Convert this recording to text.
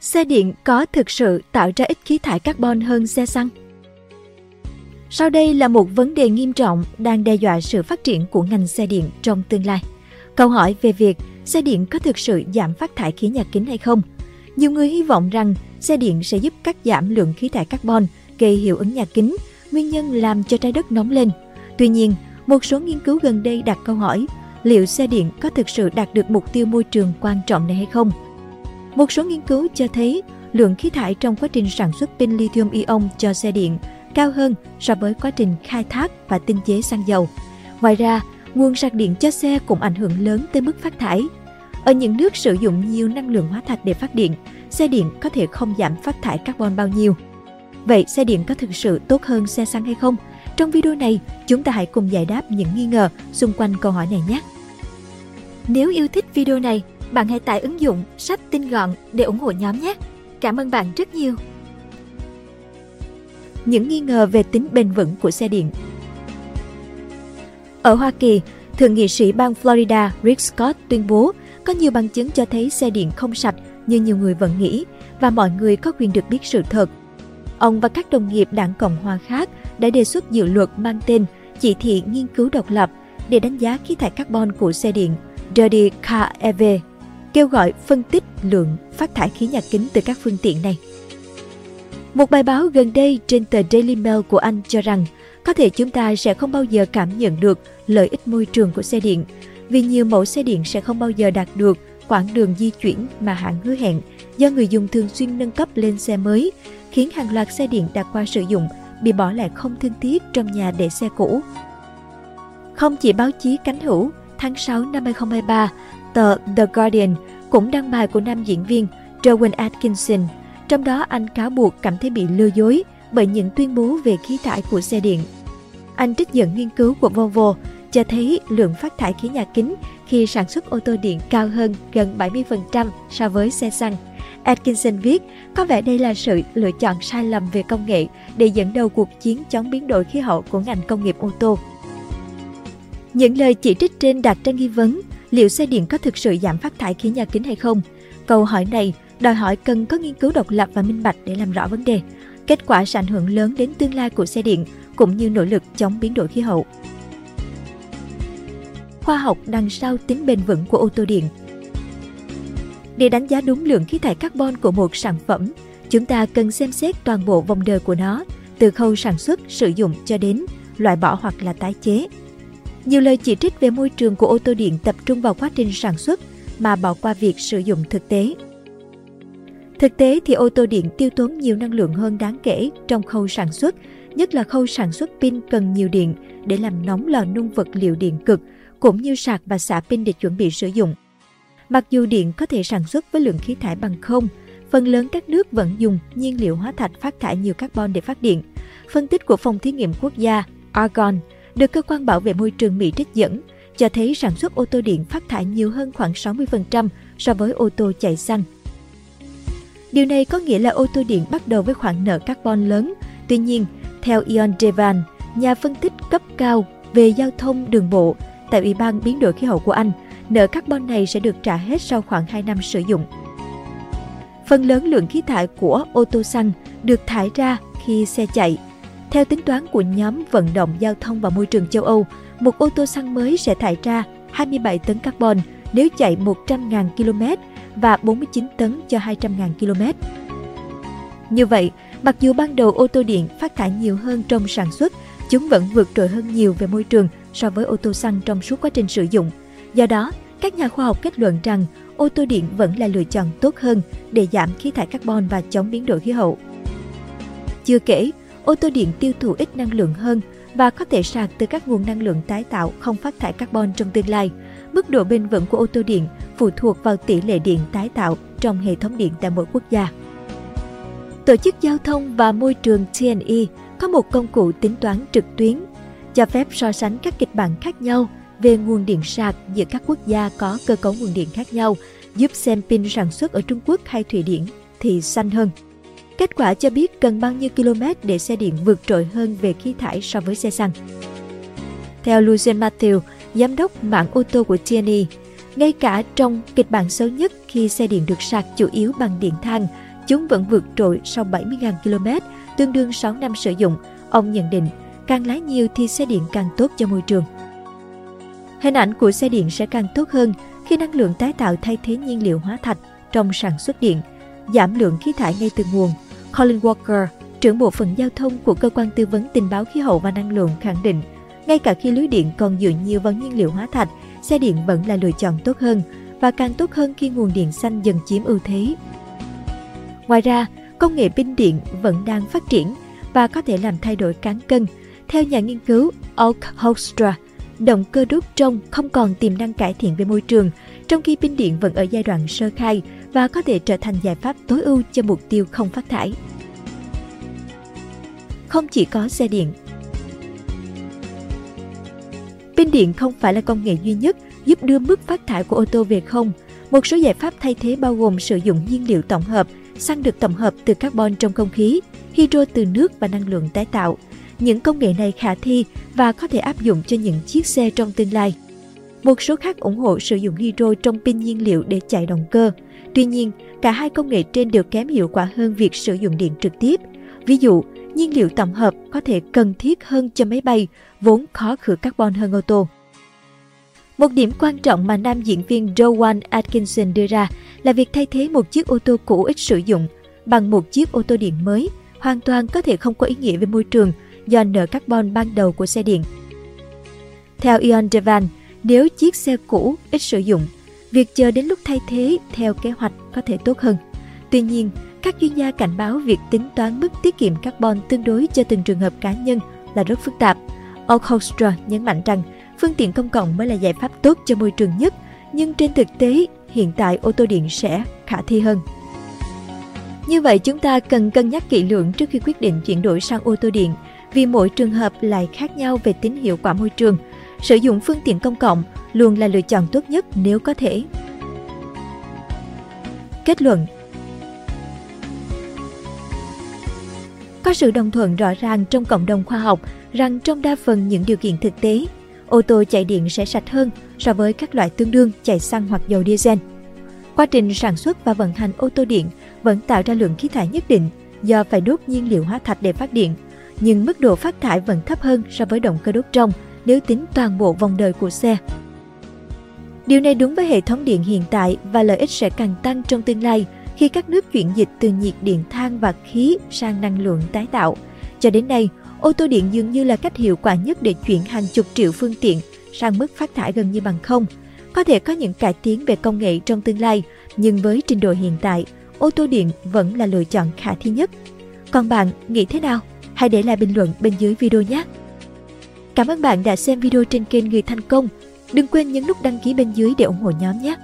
Xe điện có thực sự tạo ra ít khí thải carbon hơn xe xăng? Sau đây là một vấn đề nghiêm trọng đang đe dọa sự phát triển của ngành xe điện trong tương lai. Câu hỏi về việc xe điện có thực sự giảm phát thải khí nhà kính hay không? Nhiều người hy vọng rằng xe điện sẽ giúp cắt giảm lượng khí thải carbon gây hiệu ứng nhà kính, nguyên nhân làm cho trái đất nóng lên. Tuy nhiên, một số nghiên cứu gần đây đặt câu hỏi liệu xe điện có thực sự đạt được mục tiêu môi trường quan trọng này hay không? Một số nghiên cứu cho thấy lượng khí thải trong quá trình sản xuất pin lithium ion cho xe điện cao hơn so với quá trình khai thác và tinh chế xăng dầu. Ngoài ra, nguồn sạc điện cho xe cũng ảnh hưởng lớn tới mức phát thải. Ở những nước sử dụng nhiều năng lượng hóa thạch để phát điện, xe điện có thể không giảm phát thải carbon bao nhiêu. Vậy xe điện có thực sự tốt hơn xe xăng hay không? Trong video này, chúng ta hãy cùng giải đáp những nghi ngờ xung quanh câu hỏi này nhé. Nếu yêu thích video này, bạn hãy tải ứng dụng sách tinh gọn để ủng hộ nhóm nhé. Cảm ơn bạn rất nhiều. Những nghi ngờ về tính bền vững của xe điện Ở Hoa Kỳ, Thượng nghị sĩ bang Florida Rick Scott tuyên bố có nhiều bằng chứng cho thấy xe điện không sạch như nhiều người vẫn nghĩ và mọi người có quyền được biết sự thật. Ông và các đồng nghiệp đảng Cộng hòa khác đã đề xuất dự luật mang tên Chỉ thị nghiên cứu độc lập để đánh giá khí thải carbon của xe điện Dirty Car EV, kêu gọi phân tích lượng phát thải khí nhà kính từ các phương tiện này. Một bài báo gần đây trên tờ Daily Mail của Anh cho rằng có thể chúng ta sẽ không bao giờ cảm nhận được lợi ích môi trường của xe điện vì nhiều mẫu xe điện sẽ không bao giờ đạt được quãng đường di chuyển mà hãng hứa hẹn do người dùng thường xuyên nâng cấp lên xe mới, khiến hàng loạt xe điện đã qua sử dụng bị bỏ lại không thương tiếc trong nhà để xe cũ. Không chỉ báo chí cánh hữu, tháng 6 năm 2023, tờ The Guardian cũng đăng bài của nam diễn viên Rowan Atkinson. Trong đó anh cáo buộc cảm thấy bị lừa dối bởi những tuyên bố về khí thải của xe điện. Anh trích dẫn nghiên cứu của Volvo cho thấy lượng phát thải khí nhà kính khi sản xuất ô tô điện cao hơn gần 70% so với xe xăng. Atkinson viết, có vẻ đây là sự lựa chọn sai lầm về công nghệ để dẫn đầu cuộc chiến chống biến đổi khí hậu của ngành công nghiệp ô tô. Những lời chỉ trích trên đặt ra nghi vấn liệu xe điện có thực sự giảm phát thải khí nhà kính hay không? Câu hỏi này đòi hỏi cần có nghiên cứu độc lập và minh bạch để làm rõ vấn đề. Kết quả sẽ ảnh hưởng lớn đến tương lai của xe điện cũng như nỗ lực chống biến đổi khí hậu. Khoa học đằng sau tính bền vững của ô tô điện Để đánh giá đúng lượng khí thải carbon của một sản phẩm, chúng ta cần xem xét toàn bộ vòng đời của nó, từ khâu sản xuất, sử dụng cho đến loại bỏ hoặc là tái chế. Nhiều lời chỉ trích về môi trường của ô tô điện tập trung vào quá trình sản xuất mà bỏ qua việc sử dụng thực tế. Thực tế thì ô tô điện tiêu tốn nhiều năng lượng hơn đáng kể trong khâu sản xuất, nhất là khâu sản xuất pin cần nhiều điện để làm nóng lò nung vật liệu điện cực, cũng như sạc và xả pin để chuẩn bị sử dụng. Mặc dù điện có thể sản xuất với lượng khí thải bằng không, phần lớn các nước vẫn dùng nhiên liệu hóa thạch phát thải nhiều carbon để phát điện. Phân tích của Phòng Thí nghiệm Quốc gia Argonne được cơ quan bảo vệ môi trường Mỹ trích dẫn, cho thấy sản xuất ô tô điện phát thải nhiều hơn khoảng 60% so với ô tô chạy xăng. Điều này có nghĩa là ô tô điện bắt đầu với khoản nợ carbon lớn. Tuy nhiên, theo Ion Devan, nhà phân tích cấp cao về giao thông đường bộ tại Ủy ban biến đổi khí hậu của Anh, nợ carbon này sẽ được trả hết sau khoảng 2 năm sử dụng. Phần lớn lượng khí thải của ô tô xăng được thải ra khi xe chạy theo tính toán của nhóm vận động giao thông và môi trường châu Âu, một ô tô xăng mới sẽ thải ra 27 tấn carbon nếu chạy 100.000 km và 49 tấn cho 200.000 km. Như vậy, mặc dù ban đầu ô tô điện phát thải nhiều hơn trong sản xuất, chúng vẫn vượt trội hơn nhiều về môi trường so với ô tô xăng trong suốt quá trình sử dụng. Do đó, các nhà khoa học kết luận rằng ô tô điện vẫn là lựa chọn tốt hơn để giảm khí thải carbon và chống biến đổi khí hậu. Chưa kể, ô tô điện tiêu thụ ít năng lượng hơn và có thể sạc từ các nguồn năng lượng tái tạo không phát thải carbon trong tương lai. Mức độ bền vững của ô tô điện phụ thuộc vào tỷ lệ điện tái tạo trong hệ thống điện tại mỗi quốc gia. Tổ chức Giao thông và Môi trường TNE có một công cụ tính toán trực tuyến cho phép so sánh các kịch bản khác nhau về nguồn điện sạc giữa các quốc gia có cơ cấu nguồn điện khác nhau, giúp xem pin sản xuất ở Trung Quốc hay Thụy Điển thì xanh hơn. Kết quả cho biết cần bao nhiêu km để xe điện vượt trội hơn về khí thải so với xe xăng. Theo Lucien Matthew, giám đốc mạng ô tô của TNE, ngay cả trong kịch bản xấu nhất khi xe điện được sạc chủ yếu bằng điện than, chúng vẫn vượt trội sau 70.000 km, tương đương 6 năm sử dụng. Ông nhận định, càng lái nhiều thì xe điện càng tốt cho môi trường. Hình ảnh của xe điện sẽ càng tốt hơn khi năng lượng tái tạo thay thế nhiên liệu hóa thạch trong sản xuất điện, giảm lượng khí thải ngay từ nguồn. Colin Walker, trưởng bộ phận giao thông của cơ quan tư vấn tình báo khí hậu và năng lượng khẳng định, ngay cả khi lưới điện còn dựa nhiều vào nhiên liệu hóa thạch, xe điện vẫn là lựa chọn tốt hơn và càng tốt hơn khi nguồn điện xanh dần chiếm ưu thế. Ngoài ra, công nghệ pin điện vẫn đang phát triển và có thể làm thay đổi cán cân. Theo nhà nghiên cứu Oak Hostra, động cơ đốt trong không còn tiềm năng cải thiện về môi trường, trong khi pin điện vẫn ở giai đoạn sơ khai và có thể trở thành giải pháp tối ưu cho mục tiêu không phát thải. Không chỉ có xe điện. Pin điện không phải là công nghệ duy nhất giúp đưa mức phát thải của ô tô về không. Một số giải pháp thay thế bao gồm sử dụng nhiên liệu tổng hợp, xăng được tổng hợp từ carbon trong không khí, hydro từ nước và năng lượng tái tạo. Những công nghệ này khả thi và có thể áp dụng cho những chiếc xe trong tương lai. Một số khác ủng hộ sử dụng hydro trong pin nhiên liệu để chạy động cơ. Tuy nhiên, cả hai công nghệ trên đều kém hiệu quả hơn việc sử dụng điện trực tiếp. Ví dụ, nhiên liệu tổng hợp có thể cần thiết hơn cho máy bay, vốn khó khử carbon hơn ô tô. Một điểm quan trọng mà nam diễn viên Rowan Atkinson đưa ra là việc thay thế một chiếc ô tô cũ ít sử dụng bằng một chiếc ô tô điện mới hoàn toàn có thể không có ý nghĩa về môi trường do nợ carbon ban đầu của xe điện. Theo Ion Devan, nếu chiếc xe cũ ít sử dụng, việc chờ đến lúc thay thế theo kế hoạch có thể tốt hơn. Tuy nhiên, các chuyên gia cảnh báo việc tính toán mức tiết kiệm carbon tương đối cho từng trường hợp cá nhân là rất phức tạp. Oakhostra nhấn mạnh rằng phương tiện công cộng mới là giải pháp tốt cho môi trường nhất, nhưng trên thực tế, hiện tại ô tô điện sẽ khả thi hơn. Như vậy chúng ta cần cân nhắc kỹ lưỡng trước khi quyết định chuyển đổi sang ô tô điện, vì mỗi trường hợp lại khác nhau về tính hiệu quả môi trường. Sử dụng phương tiện công cộng luôn là lựa chọn tốt nhất nếu có thể. Kết luận Có sự đồng thuận rõ ràng trong cộng đồng khoa học rằng trong đa phần những điều kiện thực tế, ô tô chạy điện sẽ sạch hơn so với các loại tương đương chạy xăng hoặc dầu diesel. Quá trình sản xuất và vận hành ô tô điện vẫn tạo ra lượng khí thải nhất định do phải đốt nhiên liệu hóa thạch để phát điện, nhưng mức độ phát thải vẫn thấp hơn so với động cơ đốt trong nếu tính toàn bộ vòng đời của xe. Điều này đúng với hệ thống điện hiện tại và lợi ích sẽ càng tăng trong tương lai khi các nước chuyển dịch từ nhiệt điện than và khí sang năng lượng tái tạo. Cho đến nay, ô tô điện dường như là cách hiệu quả nhất để chuyển hàng chục triệu phương tiện sang mức phát thải gần như bằng không. Có thể có những cải tiến về công nghệ trong tương lai, nhưng với trình độ hiện tại, ô tô điện vẫn là lựa chọn khả thi nhất. Còn bạn nghĩ thế nào? Hãy để lại bình luận bên dưới video nhé! Cảm ơn bạn đã xem video trên kênh Người Thành Công. Đừng quên nhấn nút đăng ký bên dưới để ủng hộ nhóm nhé!